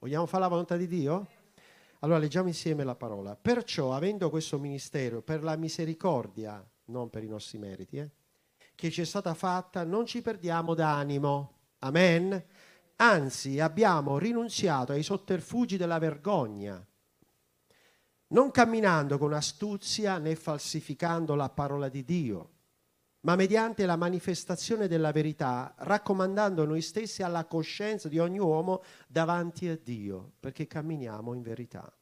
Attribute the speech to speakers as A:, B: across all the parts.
A: Vogliamo fare la volontà di Dio? Allora leggiamo insieme la parola. Perciò, avendo questo ministero per la misericordia, non per i nostri meriti, eh, che ci è stata fatta, non ci perdiamo d'animo. Amen. Anzi, abbiamo rinunziato ai sotterfugi della vergogna, non camminando con astuzia né falsificando la parola di Dio ma mediante la manifestazione della verità, raccomandando noi stessi alla coscienza di ogni uomo davanti a Dio, perché camminiamo in verità.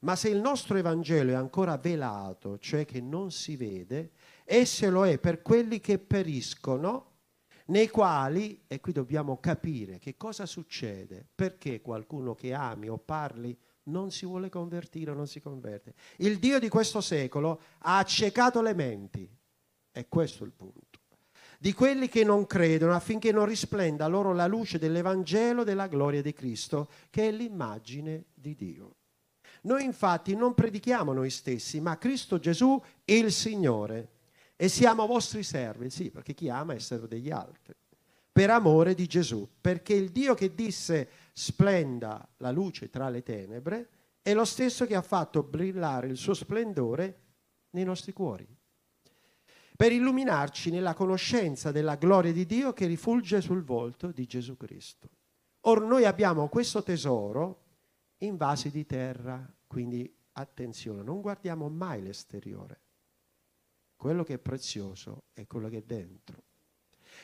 A: Ma se il nostro Evangelo è ancora velato, cioè che non si vede, esso lo è per quelli che periscono, nei quali, e qui dobbiamo capire che cosa succede, perché qualcuno che ami o parli non si vuole convertire o non si converte. Il Dio di questo secolo ha accecato le menti, è questo il punto. Di quelli che non credono affinché non risplenda loro la luce dell'Evangelo della gloria di Cristo, che è l'immagine di Dio. Noi infatti non predichiamo noi stessi, ma Cristo Gesù il Signore. E siamo vostri servi, sì, perché chi ama è servo degli altri, per amore di Gesù, perché il Dio che disse splenda la luce tra le tenebre è lo stesso che ha fatto brillare il suo splendore nei nostri cuori per illuminarci nella conoscenza della gloria di Dio che rifulge sul volto di Gesù Cristo. Or noi abbiamo questo tesoro in vasi di terra, quindi attenzione, non guardiamo mai l'esteriore. Quello che è prezioso è quello che è dentro.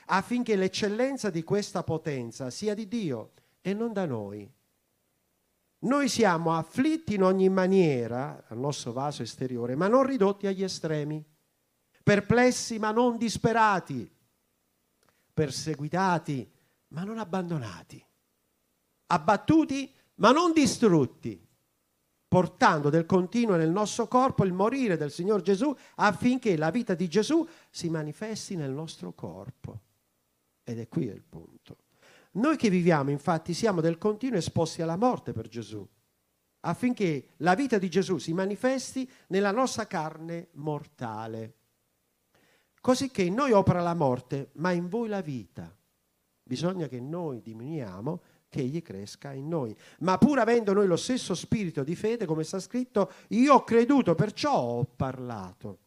A: Affinché l'eccellenza di questa potenza sia di Dio e non da noi. Noi siamo afflitti in ogni maniera al nostro vaso esteriore, ma non ridotti agli estremi perplessi ma non disperati, perseguitati ma non abbandonati, abbattuti ma non distrutti, portando del continuo nel nostro corpo il morire del Signor Gesù affinché la vita di Gesù si manifesti nel nostro corpo. Ed è qui il punto. Noi che viviamo infatti siamo del continuo esposti alla morte per Gesù, affinché la vita di Gesù si manifesti nella nostra carne mortale così che in noi opera la morte, ma in voi la vita. Bisogna che noi diminuiamo, che egli cresca in noi. Ma pur avendo noi lo stesso spirito di fede, come sta scritto, io ho creduto, perciò ho parlato.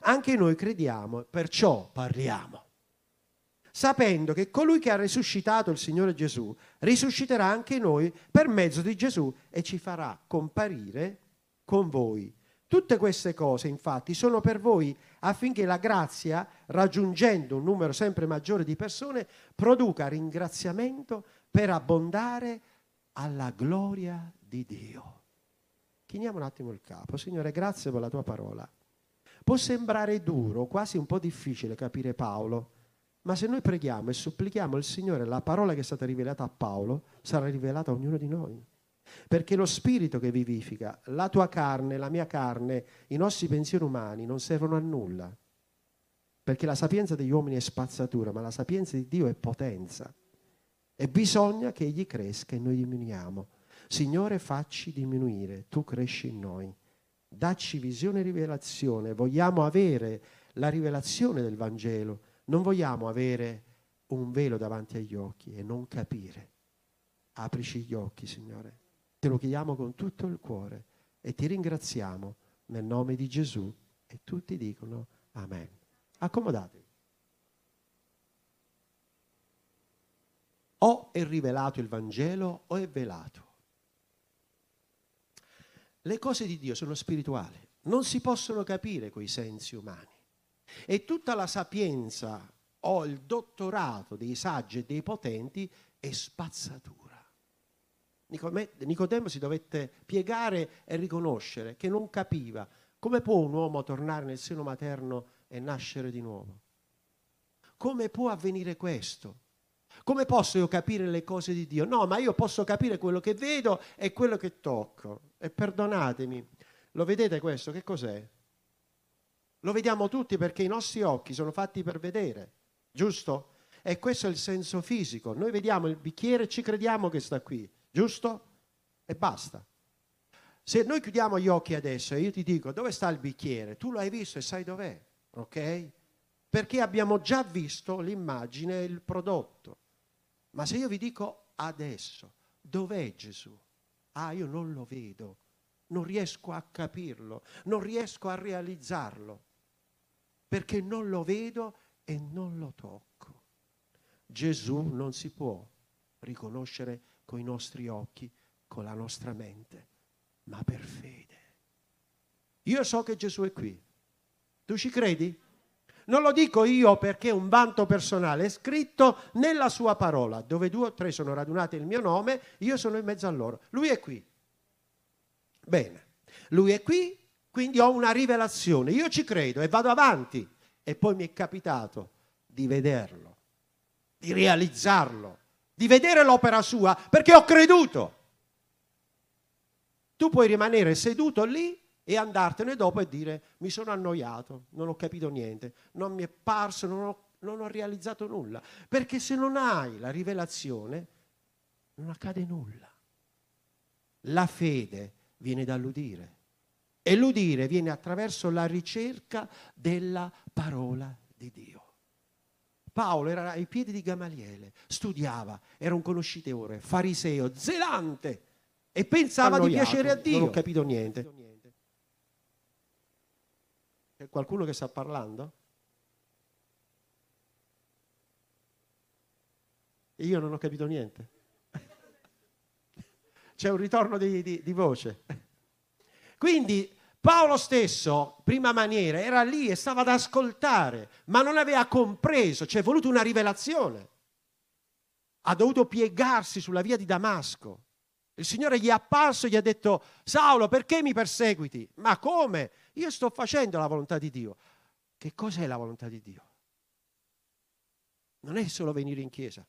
A: Anche noi crediamo, perciò parliamo. Sapendo che colui che ha risuscitato il Signore Gesù risusciterà anche noi per mezzo di Gesù e ci farà comparire con voi Tutte queste cose, infatti, sono per voi affinché la grazia, raggiungendo un numero sempre maggiore di persone, produca ringraziamento per abbondare alla gloria di Dio. Chiniamo un attimo il capo. Signore, grazie per la tua parola. Può sembrare duro, quasi un po' difficile capire Paolo, ma se noi preghiamo e supplichiamo il Signore, la parola che è stata rivelata a Paolo sarà rivelata a ognuno di noi perché lo spirito che vivifica, la tua carne, la mia carne, i nostri pensieri umani non servono a nulla, perché la sapienza degli uomini è spazzatura, ma la sapienza di Dio è potenza. E bisogna che egli cresca e noi diminuiamo. Signore, facci diminuire, tu cresci in noi. Dacci visione e rivelazione. Vogliamo avere la rivelazione del Vangelo, non vogliamo avere un velo davanti agli occhi e non capire. Aprici gli occhi, Signore. Te lo chiediamo con tutto il cuore e ti ringraziamo nel nome di Gesù e tutti dicono Amen. Accomodatevi. O è rivelato il Vangelo o è velato. Le cose di Dio sono spirituali, non si possono capire coi sensi umani. E tutta la sapienza o il dottorato dei saggi e dei potenti è spazzatura. Nicodemo si dovette piegare e riconoscere che non capiva come può un uomo tornare nel seno materno e nascere di nuovo. Come può avvenire questo? Come posso io capire le cose di Dio? No, ma io posso capire quello che vedo e quello che tocco. E perdonatemi, lo vedete questo? Che cos'è? Lo vediamo tutti perché i nostri occhi sono fatti per vedere, giusto? E questo è il senso fisico. Noi vediamo il bicchiere e ci crediamo che sta qui giusto? E basta. Se noi chiudiamo gli occhi adesso e io ti dico dove sta il bicchiere, tu l'hai visto e sai dov'è, ok? Perché abbiamo già visto l'immagine e il prodotto. Ma se io vi dico adesso, dov'è Gesù? Ah, io non lo vedo, non riesco a capirlo, non riesco a realizzarlo, perché non lo vedo e non lo tocco. Gesù non si può riconoscere con i nostri occhi, con la nostra mente, ma per fede. Io so che Gesù è qui. Tu ci credi? Non lo dico io perché è un vanto personale, è scritto nella sua parola, dove due o tre sono radunati il mio nome, io sono in mezzo a loro. Lui è qui. Bene, lui è qui, quindi ho una rivelazione, io ci credo e vado avanti. E poi mi è capitato di vederlo, di realizzarlo, di vedere l'opera sua, perché ho creduto. Tu puoi rimanere seduto lì e andartene dopo e dire mi sono annoiato, non ho capito niente, non mi è parso, non ho, non ho realizzato nulla. Perché se non hai la rivelazione non accade nulla. La fede viene dall'udire e l'udire viene attraverso la ricerca della parola di Dio. Paolo era ai piedi di Gamaliele, studiava, era un conoscitore, fariseo, zelante e pensava Annoiato, di piacere a Dio. Non ho capito niente. C'è qualcuno che sta parlando? E io non ho capito niente. C'è un ritorno di, di, di voce. Quindi Paolo stesso, prima maniera, era lì e stava ad ascoltare, ma non aveva compreso, ci è voluto una rivelazione. Ha dovuto piegarsi sulla via di Damasco. Il Signore gli è apparso e gli ha detto, Saulo, perché mi perseguiti? Ma come? Io sto facendo la volontà di Dio. Che cos'è la volontà di Dio? Non è solo venire in chiesa.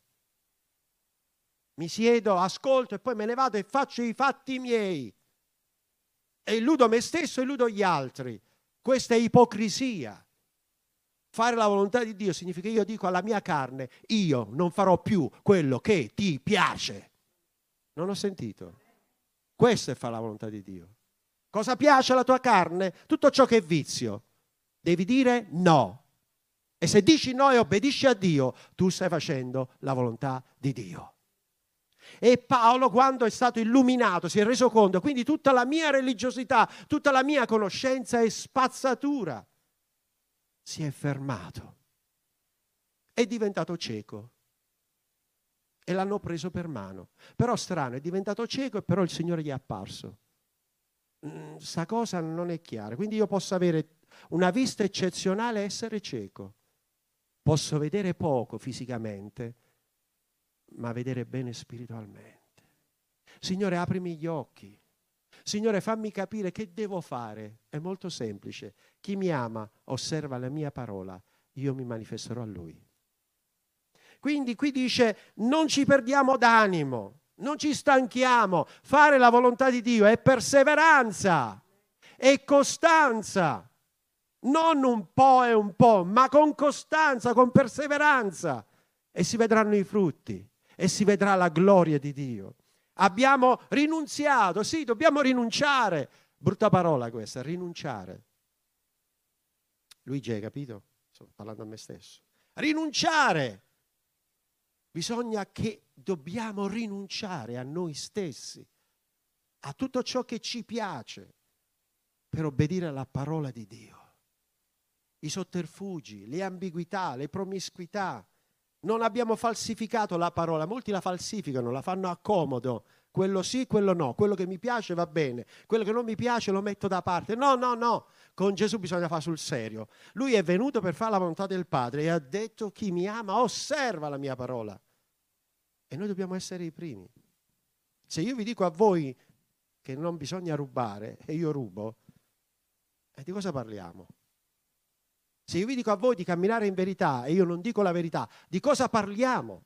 A: Mi siedo, ascolto e poi me ne vado e faccio i fatti miei e illudo me stesso illudo gli altri. Questa è ipocrisia. Fare la volontà di Dio significa io dico alla mia carne, io non farò più quello che ti piace. Non ho sentito. Questo è fare la volontà di Dio. Cosa piace alla tua carne? Tutto ciò che è vizio. Devi dire no. E se dici no e obbedisci a Dio, tu stai facendo la volontà di Dio. E Paolo, quando è stato illuminato, si è reso conto, quindi tutta la mia religiosità, tutta la mia conoscenza è spazzatura. Si è fermato. È diventato cieco. E l'hanno preso per mano. Però strano, è diventato cieco e però il Signore gli è apparso. Mm, cosa non è chiara. Quindi io posso avere una vista eccezionale e essere cieco. Posso vedere poco fisicamente, ma vedere bene spiritualmente. Signore, aprimi gli occhi. Signore, fammi capire che devo fare. È molto semplice. Chi mi ama osserva la mia parola, io mi manifesterò a lui. Quindi qui dice non ci perdiamo d'animo, non ci stanchiamo. Fare la volontà di Dio è perseveranza, è costanza. Non un po' e un po', ma con costanza, con perseveranza. E si vedranno i frutti e si vedrà la gloria di Dio. Abbiamo rinunziato, sì, dobbiamo rinunciare. Brutta parola questa, rinunciare. Luigi, hai capito? Sto parlando a me stesso. Rinunciare. Bisogna che dobbiamo rinunciare a noi stessi, a tutto ciò che ci piace, per obbedire alla parola di Dio. I sotterfugi, le ambiguità, le promiscuità, non abbiamo falsificato la parola, molti la falsificano, la fanno a comodo. Quello sì, quello no, quello che mi piace va bene, quello che non mi piace lo metto da parte. No, no, no, con Gesù bisogna fare sul serio. Lui è venuto per fare la volontà del Padre e ha detto chi mi ama osserva la mia parola. E noi dobbiamo essere i primi. Se io vi dico a voi che non bisogna rubare e io rubo, eh, di cosa parliamo? Se io vi dico a voi di camminare in verità e io non dico la verità, di cosa parliamo?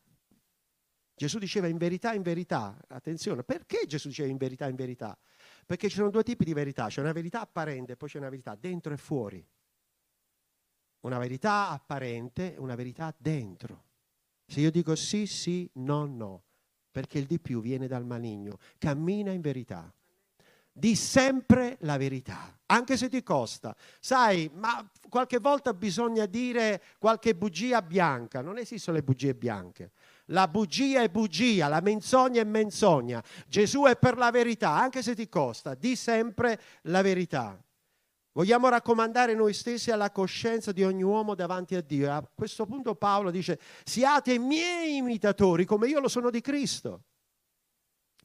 A: Gesù diceva in verità, in verità. Attenzione, perché Gesù diceva in verità, in verità? Perché ci sono due tipi di verità, c'è una verità apparente e poi c'è una verità dentro e fuori. Una verità apparente e una verità dentro. Se io dico sì, sì, no, no, perché il di più viene dal maligno, cammina in verità di sempre la verità, anche se ti costa. Sai, ma qualche volta bisogna dire qualche bugia bianca, non esistono le bugie bianche. La bugia è bugia, la menzogna è menzogna. Gesù è per la verità, anche se ti costa, di sempre la verità. Vogliamo raccomandare noi stessi alla coscienza di ogni uomo davanti a Dio. A questo punto Paolo dice, siate miei imitatori come io lo sono di Cristo.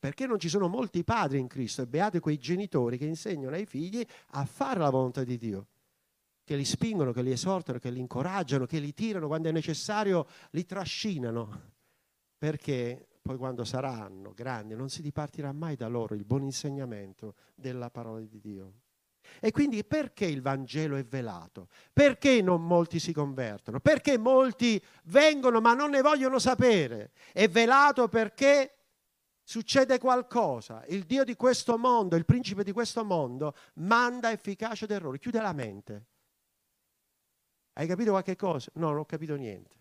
A: Perché non ci sono molti padri in Cristo e beati quei genitori che insegnano ai figli a fare la volontà di Dio che li spingono, che li esortano, che li incoraggiano, che li tirano quando è necessario, li trascinano, perché poi quando saranno grandi non si dipartirà mai da loro il buon insegnamento della parola di Dio. E quindi perché il Vangelo è velato? Perché non molti si convertono? Perché molti vengono ma non ne vogliono sapere? È velato perché succede qualcosa. Il Dio di questo mondo, il principe di questo mondo, manda efficacia d'errore, chiude la mente. Hai capito qualche cosa? No, non ho capito niente.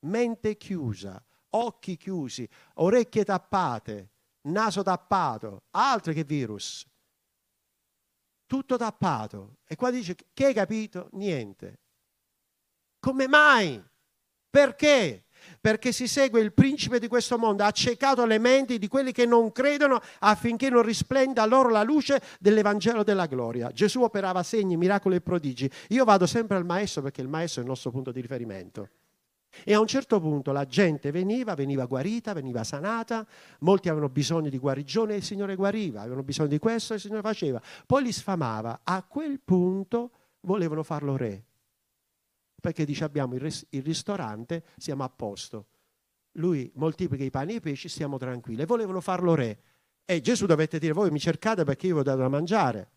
A: Mente chiusa, occhi chiusi, orecchie tappate, naso tappato, altro che virus. Tutto tappato. E qua dice che hai capito? Niente. Come mai? Perché? Perché si segue il principe di questo mondo, ha accecato le menti di quelli che non credono affinché non risplenda loro la luce dell'Evangelo della gloria. Gesù operava segni, miracoli e prodigi. Io vado sempre al maestro perché il maestro è il nostro punto di riferimento. E a un certo punto la gente veniva, veniva guarita, veniva sanata, molti avevano bisogno di guarigione e il Signore guariva, avevano bisogno di questo e il Signore faceva. Poi li sfamava. A quel punto volevano farlo re perché dice abbiamo il, res- il ristorante, siamo a posto. Lui moltiplica i pani e i pesci, siamo tranquilli. E volevano farlo re. E Gesù dovette dire, voi mi cercate perché io vi ho dato da mangiare.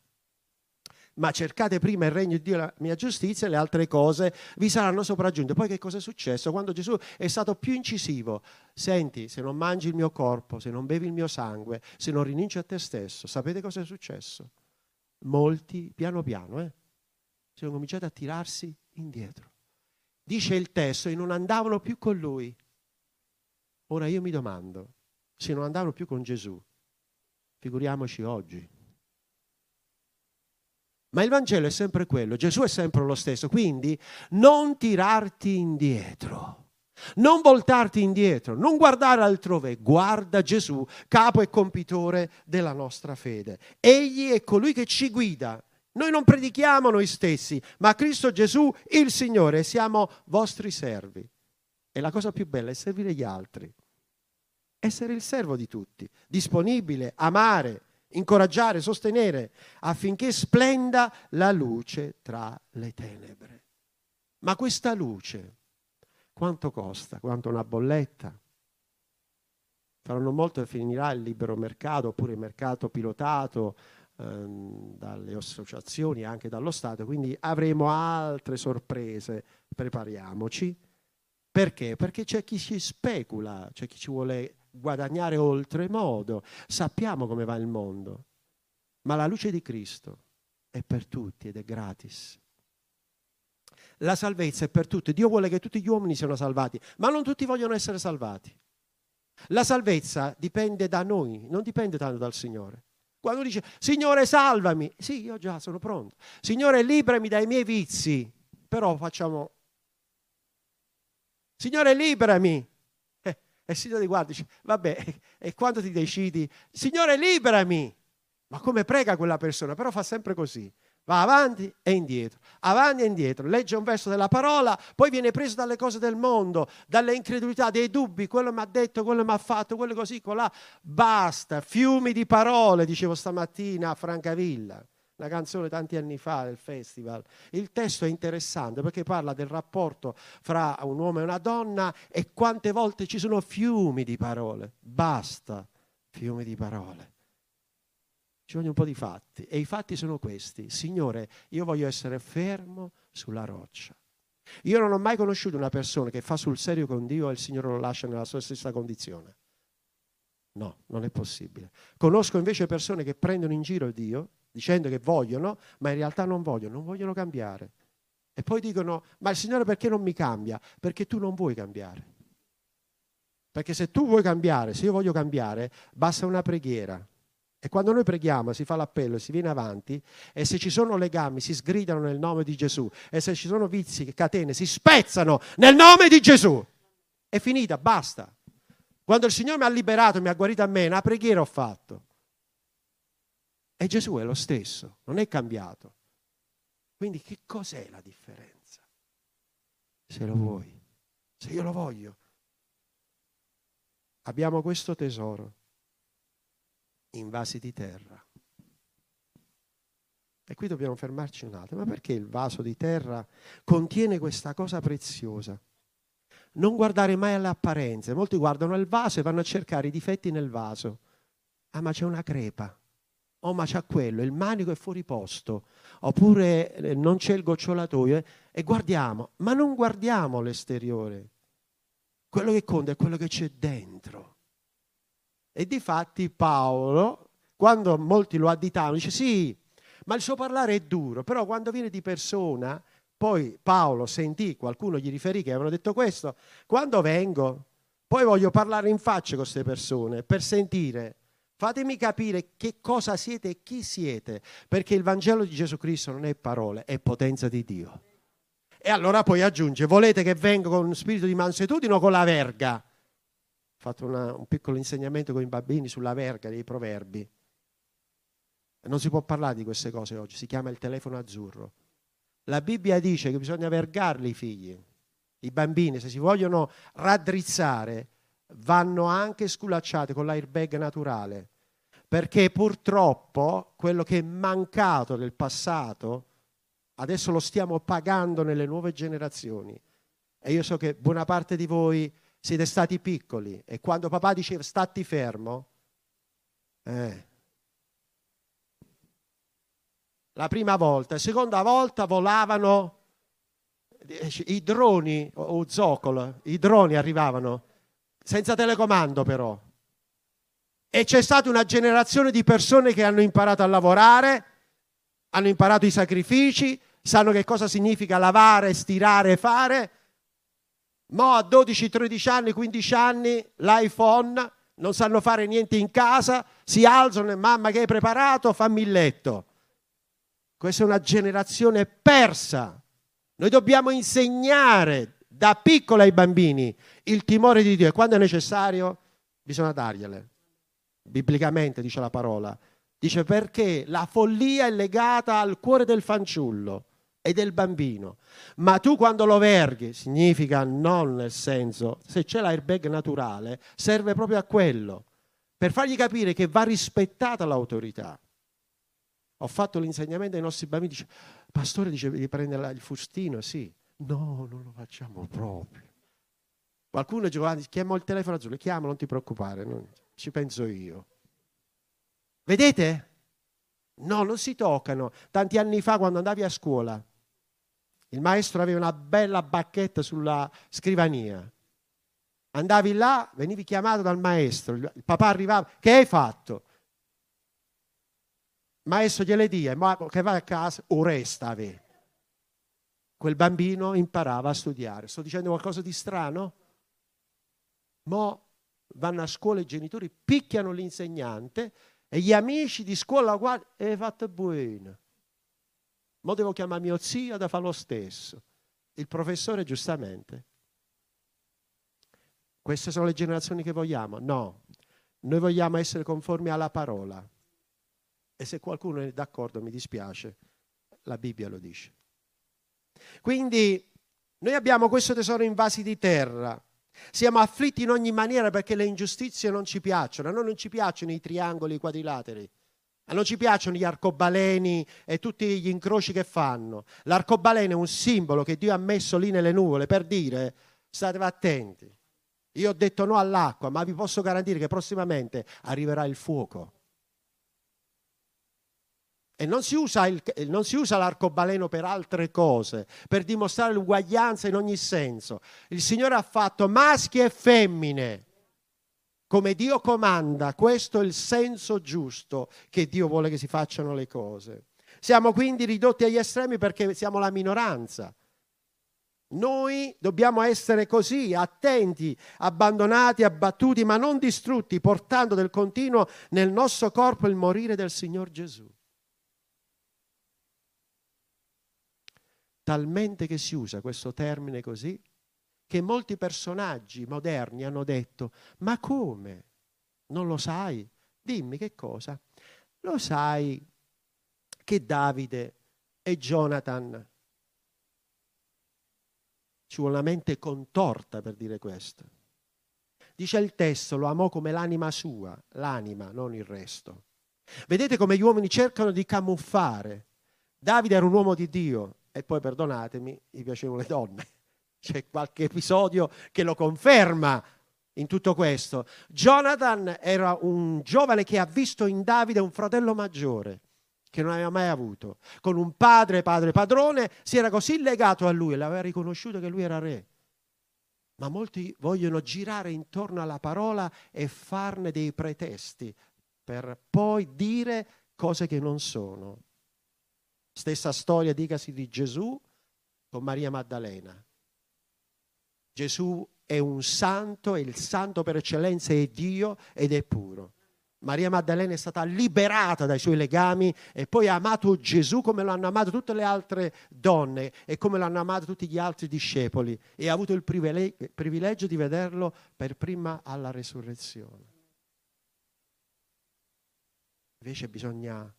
A: Ma cercate prima il regno di Dio e la mia giustizia e le altre cose vi saranno sopraggiunte. Poi che cosa è successo? Quando Gesù è stato più incisivo, senti, se non mangi il mio corpo, se non bevi il mio sangue, se non rinunci a te stesso, sapete cosa è successo? Molti, piano piano, eh, sono cominciati a tirarsi indietro dice il testo, e non andavano più con lui. Ora io mi domando, se non andavano più con Gesù, figuriamoci oggi. Ma il Vangelo è sempre quello, Gesù è sempre lo stesso, quindi non tirarti indietro. Non voltarti indietro, non guardare altrove, guarda Gesù, capo e compitore della nostra fede. Egli è colui che ci guida noi non predichiamo noi stessi, ma Cristo Gesù, il Signore, siamo vostri servi. E la cosa più bella è servire gli altri. Essere il servo di tutti, disponibile, amare, incoraggiare, sostenere, affinché splenda la luce tra le tenebre. Ma questa luce, quanto costa? Quanto una bolletta? Faranno molto e finirà il libero mercato oppure il mercato pilotato Ehm, dalle associazioni anche dallo Stato, quindi avremo altre sorprese, prepariamoci. Perché? Perché c'è chi ci specula, c'è chi ci vuole guadagnare oltremodo, sappiamo come va il mondo, ma la luce di Cristo è per tutti ed è gratis. La salvezza è per tutti, Dio vuole che tutti gli uomini siano salvati, ma non tutti vogliono essere salvati. La salvezza dipende da noi, non dipende tanto dal Signore. Quando dice, Signore salvami, sì, io già sono pronto. Signore liberami dai miei vizi, però facciamo, Signore liberami. Eh, e il Signore guarda dice, vabbè, e quando ti decidi, Signore liberami. Ma come prega quella persona? Però fa sempre così va avanti e indietro, avanti e indietro, legge un verso della parola, poi viene preso dalle cose del mondo, dalle incredulità, dei dubbi, quello mi ha detto, quello mi ha fatto, quello così, colà, basta, fiumi di parole, dicevo stamattina a Francavilla, una canzone tanti anni fa del festival. Il testo è interessante perché parla del rapporto fra un uomo e una donna e quante volte ci sono fiumi di parole, basta, fiumi di parole. Ci vogliono un po' di fatti e i fatti sono questi. Signore, io voglio essere fermo sulla roccia. Io non ho mai conosciuto una persona che fa sul serio con Dio e il Signore lo lascia nella sua stessa condizione. No, non è possibile. Conosco invece persone che prendono in giro Dio dicendo che vogliono, ma in realtà non vogliono, non vogliono cambiare. E poi dicono, ma il Signore perché non mi cambia? Perché tu non vuoi cambiare. Perché se tu vuoi cambiare, se io voglio cambiare, basta una preghiera. E quando noi preghiamo, si fa l'appello, si viene avanti, e se ci sono legami, si sgridano nel nome di Gesù, e se ci sono vizi, catene, si spezzano nel nome di Gesù. È finita, basta. Quando il Signore mi ha liberato, mi ha guarito a me, una preghiera ho fatto. E Gesù è lo stesso, non è cambiato. Quindi che cos'è la differenza? Se lo vuoi, se io lo voglio. Abbiamo questo tesoro in vasi di terra. E qui dobbiamo fermarci un attimo. Ma perché il vaso di terra contiene questa cosa preziosa? Non guardare mai alle apparenze. Molti guardano il vaso e vanno a cercare i difetti nel vaso. Ah, ma c'è una crepa. Oh, ma c'è quello, il manico è fuori posto, oppure eh, non c'è il gocciolatoio. Eh? E guardiamo, ma non guardiamo l'esteriore. Quello che conta è quello che c'è dentro. E di fatti Paolo, quando molti lo additavano, dice sì, ma il suo parlare è duro, però quando viene di persona, poi Paolo sentì, qualcuno gli riferì che avevano detto questo, quando vengo, poi voglio parlare in faccia con queste persone per sentire, fatemi capire che cosa siete e chi siete, perché il Vangelo di Gesù Cristo non è parole, è potenza di Dio. E allora poi aggiunge, volete che venga con spirito di mansuetudine o con la verga? Fatto una, un piccolo insegnamento con i bambini sulla verga dei proverbi. Non si può parlare di queste cose oggi, si chiama il telefono azzurro. La Bibbia dice che bisogna vergarli i figli. I bambini, se si vogliono raddrizzare, vanno anche sculacciati con l'airbag naturale. Perché purtroppo quello che è mancato nel passato, adesso lo stiamo pagando nelle nuove generazioni. E io so che buona parte di voi siete stati piccoli e quando papà diceva stati fermo, eh, la prima volta, la seconda volta volavano i droni o zoccolo, i droni arrivavano senza telecomando però. E c'è stata una generazione di persone che hanno imparato a lavorare, hanno imparato i sacrifici, sanno che cosa significa lavare, stirare fare. Mo a 12, 13 anni, 15 anni l'iPhone, non sanno fare niente in casa, si alzano e mamma che hai preparato, fammi il letto. Questa è una generazione persa. Noi dobbiamo insegnare da piccolo ai bambini il timore di Dio e quando è necessario bisogna dargliele. Biblicamente dice la parola. Dice perché la follia è legata al cuore del fanciullo e del bambino. Ma tu quando lo verghi, significa non nel senso, se c'è l'airbag naturale, serve proprio a quello, per fargli capire che va rispettata l'autorità ho fatto l'insegnamento ai nostri bambini, dice, pastore dice di prendere il fustino, sì. No, non lo facciamo proprio. Qualcuno guarda, chiamo il telefono azzurro, chiamo, non ti preoccupare, non, ci penso io. Vedete? No, non si toccano. Tanti anni fa, quando andavi a scuola, il maestro aveva una bella bacchetta sulla scrivania. Andavi là, venivi chiamato dal maestro, il papà arrivava, che hai fatto? maestro gliele dia, ma che va a casa o resta a me. Quel bambino imparava a studiare. Sto dicendo qualcosa di strano? Mo vanno a scuola i genitori, picchiano l'insegnante e gli amici di scuola guardano e fatto buono. Mo devo chiamare mio zio da fare lo stesso. Il professore giustamente. Queste sono le generazioni che vogliamo? No, noi vogliamo essere conformi alla parola. E se qualcuno è d'accordo, mi dispiace, la Bibbia lo dice. Quindi noi abbiamo questo tesoro in vasi di terra. Siamo afflitti in ogni maniera perché le ingiustizie non ci piacciono. A noi non ci piacciono i triangoli, i quadrilateri. A non ci piacciono gli arcobaleni e tutti gli incroci che fanno. L'arcobaleno è un simbolo che Dio ha messo lì nelle nuvole per dire state attenti. Io ho detto no all'acqua, ma vi posso garantire che prossimamente arriverà il fuoco. E non si, usa il, non si usa l'arcobaleno per altre cose, per dimostrare l'uguaglianza in ogni senso. Il Signore ha fatto maschi e femmine come Dio comanda, questo è il senso giusto che Dio vuole che si facciano le cose. Siamo quindi ridotti agli estremi perché siamo la minoranza. Noi dobbiamo essere così, attenti, abbandonati, abbattuti, ma non distrutti, portando del continuo nel nostro corpo il morire del Signor Gesù. talmente che si usa questo termine così, che molti personaggi moderni hanno detto, ma come? Non lo sai? Dimmi che cosa? Lo sai che Davide e Jonathan ci vuole una mente contorta per dire questo. Dice il testo, lo amò come l'anima sua, l'anima, non il resto. Vedete come gli uomini cercano di camuffare. Davide era un uomo di Dio e poi, perdonatemi, gli piacevano le donne. C'è qualche episodio che lo conferma in tutto questo. Jonathan era un giovane che ha visto in Davide un fratello maggiore che non aveva mai avuto. Con un padre, padre, padrone, si era così legato a lui, l'aveva riconosciuto che lui era re. Ma molti vogliono girare intorno alla parola e farne dei pretesti per poi dire cose che non sono. Stessa storia, dicasi, di Gesù con Maria Maddalena. Gesù è un santo e il santo per eccellenza è Dio ed è puro. Maria Maddalena è stata liberata dai suoi legami e poi ha amato Gesù come lo hanno amato tutte le altre donne e come lo hanno amato tutti gli altri discepoli e ha avuto il privilegio di vederlo per prima alla resurrezione. Invece bisogna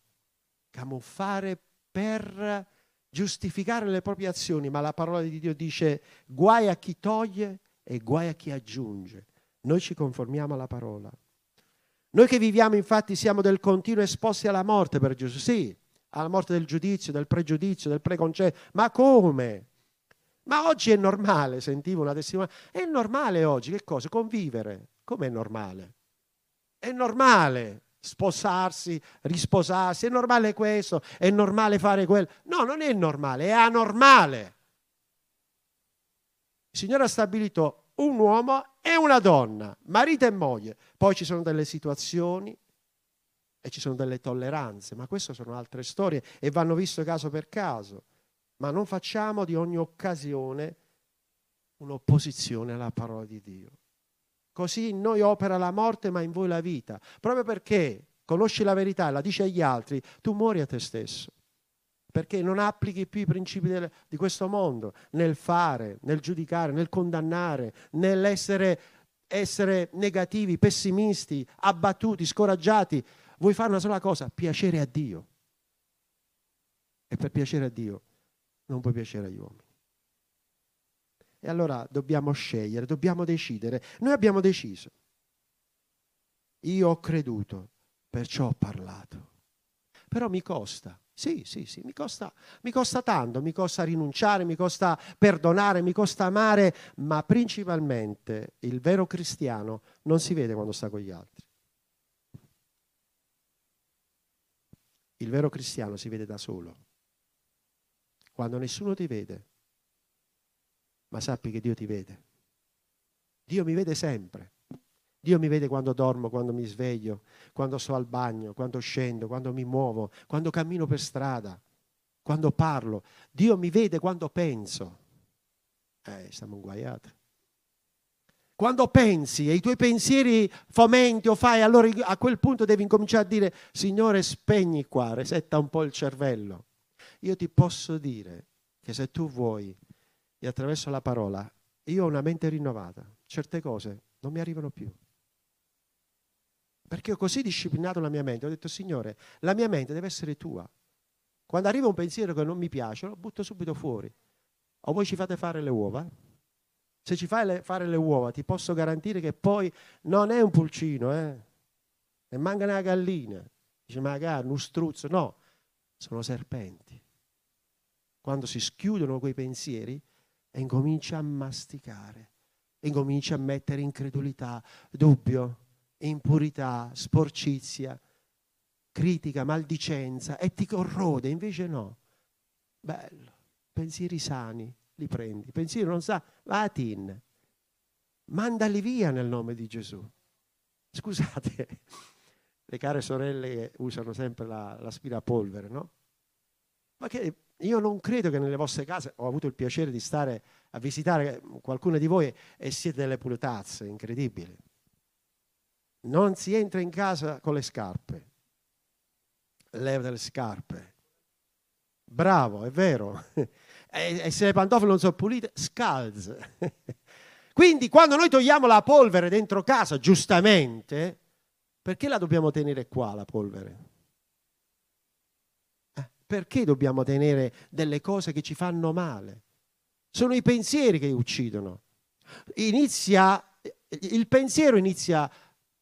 A: camuffare per giustificare le proprie azioni, ma la parola di Dio dice guai a chi toglie e guai a chi aggiunge. Noi ci conformiamo alla parola. Noi che viviamo infatti siamo del continuo esposti alla morte per Gesù, sì, alla morte del giudizio, del pregiudizio, del preconcetto, ma come? Ma oggi è normale, sentivo una testimonianza, è normale oggi, che cosa? Convivere, come è normale? È normale sposarsi, risposarsi, è normale questo, è normale fare quello. No, non è normale, è anormale. Il Signore ha stabilito un uomo e una donna, marito e moglie. Poi ci sono delle situazioni e ci sono delle tolleranze, ma queste sono altre storie e vanno viste caso per caso. Ma non facciamo di ogni occasione un'opposizione alla parola di Dio. Così in noi opera la morte, ma in voi la vita. Proprio perché conosci la verità e la dici agli altri, tu muori a te stesso perché non applichi più i principi del, di questo mondo nel fare, nel giudicare, nel condannare, nell'essere essere negativi, pessimisti, abbattuti, scoraggiati. Vuoi fare una sola cosa, piacere a Dio. E per piacere a Dio non puoi piacere agli uomini. E allora dobbiamo scegliere, dobbiamo decidere. Noi abbiamo deciso. Io ho creduto, perciò ho parlato. Però mi costa. Sì, sì, sì, mi costa, mi costa tanto, mi costa rinunciare, mi costa perdonare, mi costa amare, ma principalmente il vero cristiano non si vede quando sta con gli altri. Il vero cristiano si vede da solo, quando nessuno ti vede, ma sappi che Dio ti vede. Dio mi vede sempre. Dio mi vede quando dormo, quando mi sveglio, quando sto al bagno, quando scendo, quando mi muovo, quando cammino per strada, quando parlo. Dio mi vede quando penso. Eh, siamo inguaiati. Quando pensi e i tuoi pensieri fomenti o fai, allora a quel punto devi incominciare a dire, Signore, spegni qua, resetta un po' il cervello. Io ti posso dire che se tu vuoi, e attraverso la parola, io ho una mente rinnovata, certe cose non mi arrivano più perché ho così disciplinato la mia mente. Ho detto, Signore, la mia mente deve essere tua. Quando arriva un pensiero che non mi piace, lo butto subito fuori. O voi ci fate fare le uova? Se ci fai le, fare le uova, ti posso garantire che poi non è un pulcino, eh? Ne manca una gallina. Dice, magari un struzzo. No, sono serpenti. Quando si schiudono quei pensieri e incomincia a masticare, e incomincia a mettere incredulità, dubbio, impurità, sporcizia, critica, maldicenza e ti corrode, invece no. Bello, pensieri sani li prendi, pensieri non sa, vatin, mandali via nel nome di Gesù. Scusate, le care sorelle usano sempre la, l'aspirapolvere, no? Ma che io non credo che nelle vostre case, ho avuto il piacere di stare a visitare qualcuno di voi e siete delle pulitazze incredibili. Non si entra in casa con le scarpe. Leva le scarpe. Bravo, è vero. e, e, se le pantofole non sono pulite, scalze. Quindi quando noi togliamo la polvere dentro casa, giustamente, perché la dobbiamo tenere qua la polvere? Perché dobbiamo tenere delle cose che ci fanno male? Sono i pensieri che uccidono. Inizia, il pensiero inizia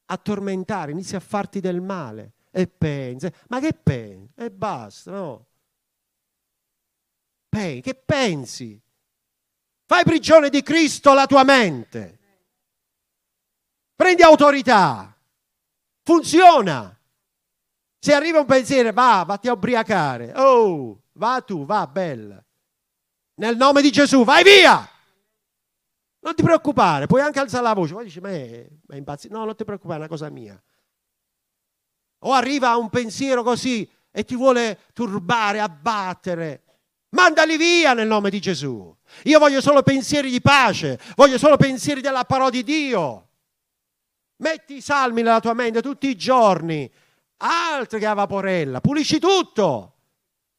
A: a tormentare, inizia a farti del male e pensa, ma che pensi? E basta, no? Pen- che pensi? Fai prigione di Cristo la tua mente. Prendi autorità. Funziona. Se arriva un pensiero, va, vatti a ubriacare. Oh, va tu, va, bella. Nel nome di Gesù, vai via. Non ti preoccupare, puoi anche alzare la voce. Poi dici, ma è, è impazzito. No, non ti preoccupare, è una cosa mia. O arriva un pensiero così e ti vuole turbare, abbattere. Mandali via nel nome di Gesù. Io voglio solo pensieri di pace, voglio solo pensieri della parola di Dio. Metti i salmi nella tua mente tutti i giorni, altro che a vaporella, pulisci tutto.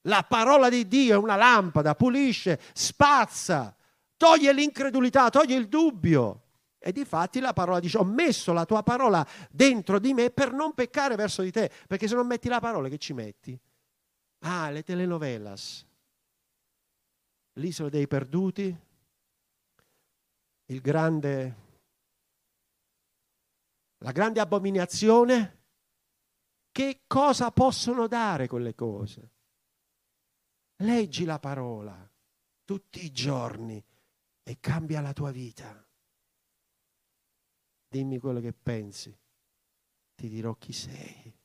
A: La parola di Dio è una lampada, pulisce, spazza, toglie l'incredulità, toglie il dubbio. E di fatti la parola dice: Ho messo la tua parola dentro di me per non peccare verso di te. Perché se non metti la parola, che ci metti? Ah, le telenovelas, l'isola dei perduti, grande la grande abominazione, che cosa possono dare quelle cose? Leggi la parola tutti i giorni e cambia la tua vita. Dimmi quello che pensi, ti dirò chi sei.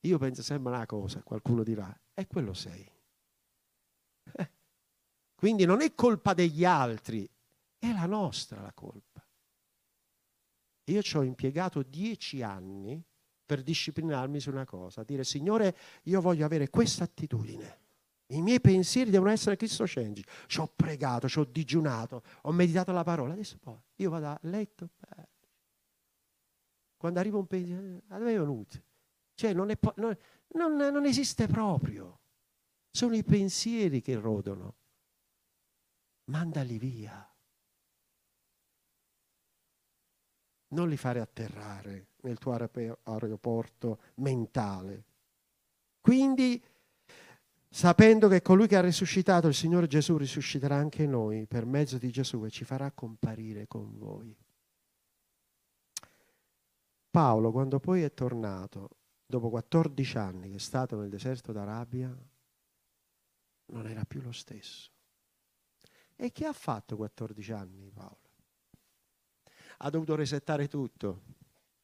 A: Io penso sempre una cosa, qualcuno dirà, e quello sei. Eh. Quindi non è colpa degli altri, è la nostra la colpa. Io ci ho impiegato dieci anni per disciplinarmi su una cosa, dire Signore, io voglio avere questa attitudine. I miei pensieri devono essere cristocentrici. Ci ho pregato, ci ho digiunato, ho meditato la parola. Adesso poi io vado a letto. Quando arriva un pensiero, a dove è venuto? Cioè non, è, non, non, non esiste proprio. Sono i pensieri che rodono. Mandali via. non li fare atterrare nel tuo aeroporto mentale. Quindi, sapendo che colui che ha risuscitato il Signore Gesù risusciterà anche noi per mezzo di Gesù e ci farà comparire con voi. Paolo, quando poi è tornato, dopo 14 anni che è stato nel deserto d'Arabia, non era più lo stesso. E che ha fatto 14 anni Paolo? ha dovuto resettare tutto,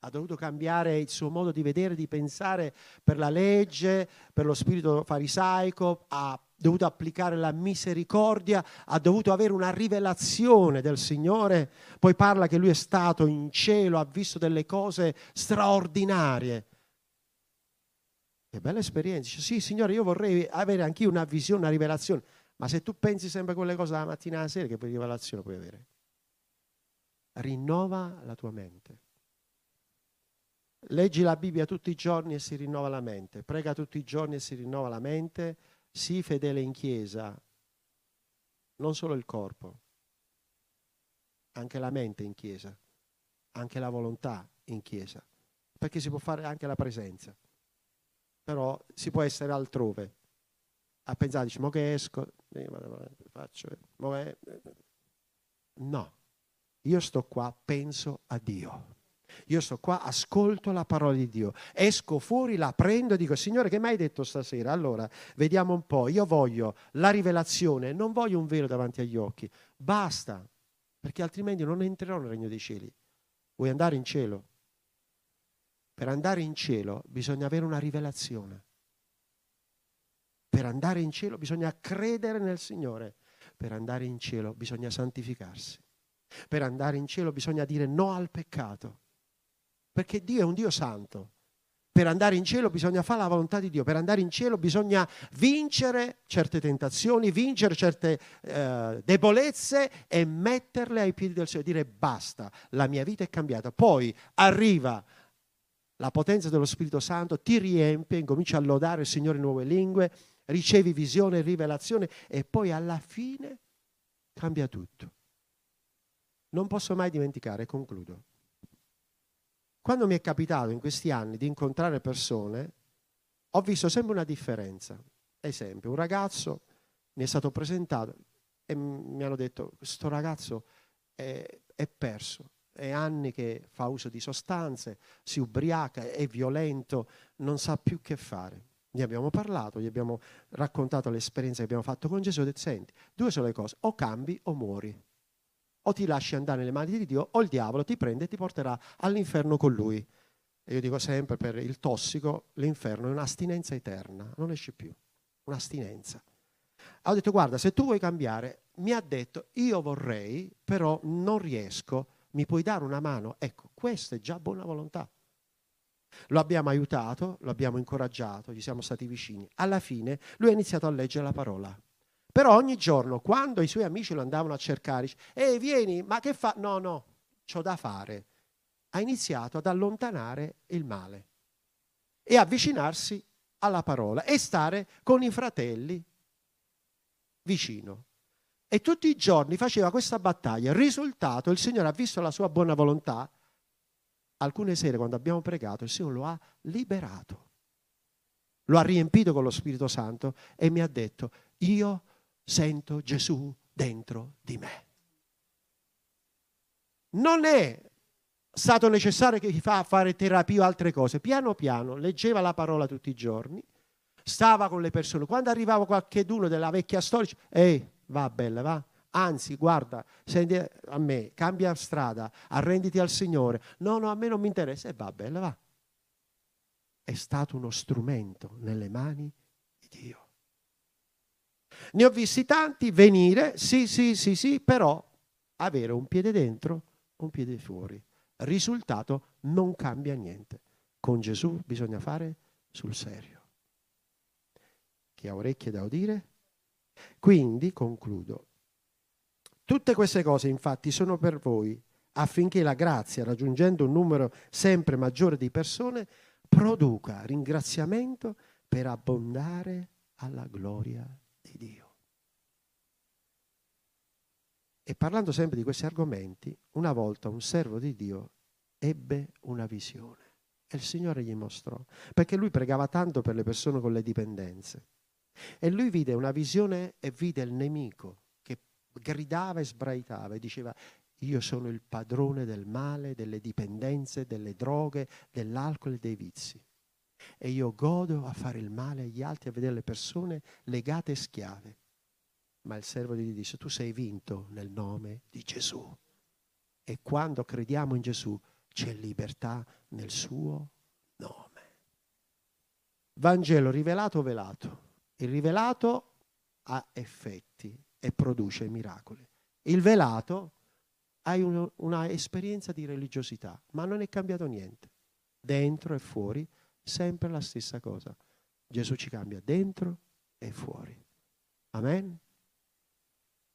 A: ha dovuto cambiare il suo modo di vedere, di pensare per la legge, per lo spirito farisaico, ha dovuto applicare la misericordia, ha dovuto avere una rivelazione del Signore, poi parla che lui è stato in cielo, ha visto delle cose straordinarie. Che bella esperienza. Dice, sì, Signore, io vorrei avere anch'io una visione, una rivelazione. Ma se tu pensi sempre a quelle cose dalla mattina alla sera, che rivelazione puoi avere? rinnova la tua mente. Leggi la Bibbia tutti i giorni e si rinnova la mente, prega tutti i giorni e si rinnova la mente, sii fedele in chiesa, non solo il corpo, anche la mente in chiesa, anche la volontà in chiesa, perché si può fare anche la presenza, però si può essere altrove. A pensare, dici, mo che esco, faccio, no, io sto qua, penso a Dio. Io sto qua, ascolto la parola di Dio, esco fuori, la prendo e dico, Signore, che mi hai detto stasera? Allora, vediamo un po', io voglio la rivelazione, non voglio un velo davanti agli occhi, basta, perché altrimenti non entrerò nel regno dei cieli. Vuoi andare in cielo? Per andare in cielo bisogna avere una rivelazione. Per andare in cielo bisogna credere nel Signore. Per andare in cielo bisogna santificarsi. Per andare in cielo bisogna dire no al peccato, perché Dio è un Dio santo. Per andare in cielo bisogna fare la volontà di Dio, per andare in cielo bisogna vincere certe tentazioni, vincere certe eh, debolezze e metterle ai piedi del Signore, dire basta, la mia vita è cambiata. Poi arriva la potenza dello Spirito Santo, ti riempie, incominci a lodare il Signore in nuove lingue, ricevi visione, rivelazione e poi alla fine cambia tutto Non posso mai dimenticare, concludo. Quando mi è capitato in questi anni di incontrare persone, ho visto sempre una differenza. Esempio, un ragazzo mi è stato presentato e mi hanno detto, questo ragazzo è, è perso, è anni che fa uso di sostanze, si ubriaca, è violento, non sa più che fare. Gli abbiamo parlato, gli abbiamo raccontato l'esperienza che abbiamo fatto con Gesù ho detto, senti, due sono le cose, o cambi o muori. O ti lasci andare nelle mani di Dio o il diavolo ti prende e ti porterà all'inferno con lui. E io dico sempre per il tossico, l'inferno è un'astinenza eterna, non esce più, un'astinenza. Ho detto, guarda, se tu vuoi cambiare, mi ha detto, io vorrei, però non riesco, mi puoi dare una mano? Ecco, questa è già buona volontà. Lo abbiamo aiutato, lo abbiamo incoraggiato, gli siamo stati vicini. Alla fine lui ha iniziato a leggere la parola. Però ogni giorno, quando i suoi amici lo andavano a cercare, ehi, vieni, ma che fa? No, no, c'ho da fare. Ha iniziato ad allontanare il male e avvicinarsi alla parola e stare con i fratelli vicino. E tutti i giorni faceva questa battaglia. Il risultato, il Signore ha visto la sua buona volontà. Alcune sere, quando abbiamo pregato, il Signore lo ha liberato. Lo ha riempito con lo Spirito Santo e mi ha detto, io sento Gesù dentro di me. Non è stato necessario che gli fa fare terapia o altre cose. Piano piano leggeva la parola tutti i giorni, stava con le persone. Quando arrivava qualcheduno della vecchia storia, ehi, va bella, va. Anzi, guarda, senti a me, cambia strada, arrenditi al Signore. No, no, a me non mi interessa. E va bella, va. È stato uno strumento nelle mani di Dio. Ne ho visti tanti venire, sì, sì, sì, sì, però avere un piede dentro, un piede fuori. Risultato non cambia niente. Con Gesù bisogna fare sul serio. Chi ha orecchie da udire? Quindi concludo. Tutte queste cose infatti sono per voi affinché la grazia, raggiungendo un numero sempre maggiore di persone, produca ringraziamento per abbondare alla gloria di Dio. E parlando sempre di questi argomenti, una volta un servo di Dio ebbe una visione e il Signore gli mostrò, perché lui pregava tanto per le persone con le dipendenze. E lui vide una visione e vide il nemico che gridava e sbraitava e diceva io sono il padrone del male, delle dipendenze, delle droghe, dell'alcol e dei vizi. E io godo a fare il male agli altri, a vedere le persone legate e schiave. Ma il servo di Dio disse, tu sei vinto nel nome di Gesù. E quando crediamo in Gesù c'è libertà nel suo nome. Vangelo rivelato o velato? Il rivelato ha effetti e produce miracoli. Il velato hai uno, una esperienza di religiosità, ma non è cambiato niente. Dentro e fuori, sempre la stessa cosa. Gesù ci cambia dentro e fuori. Amen.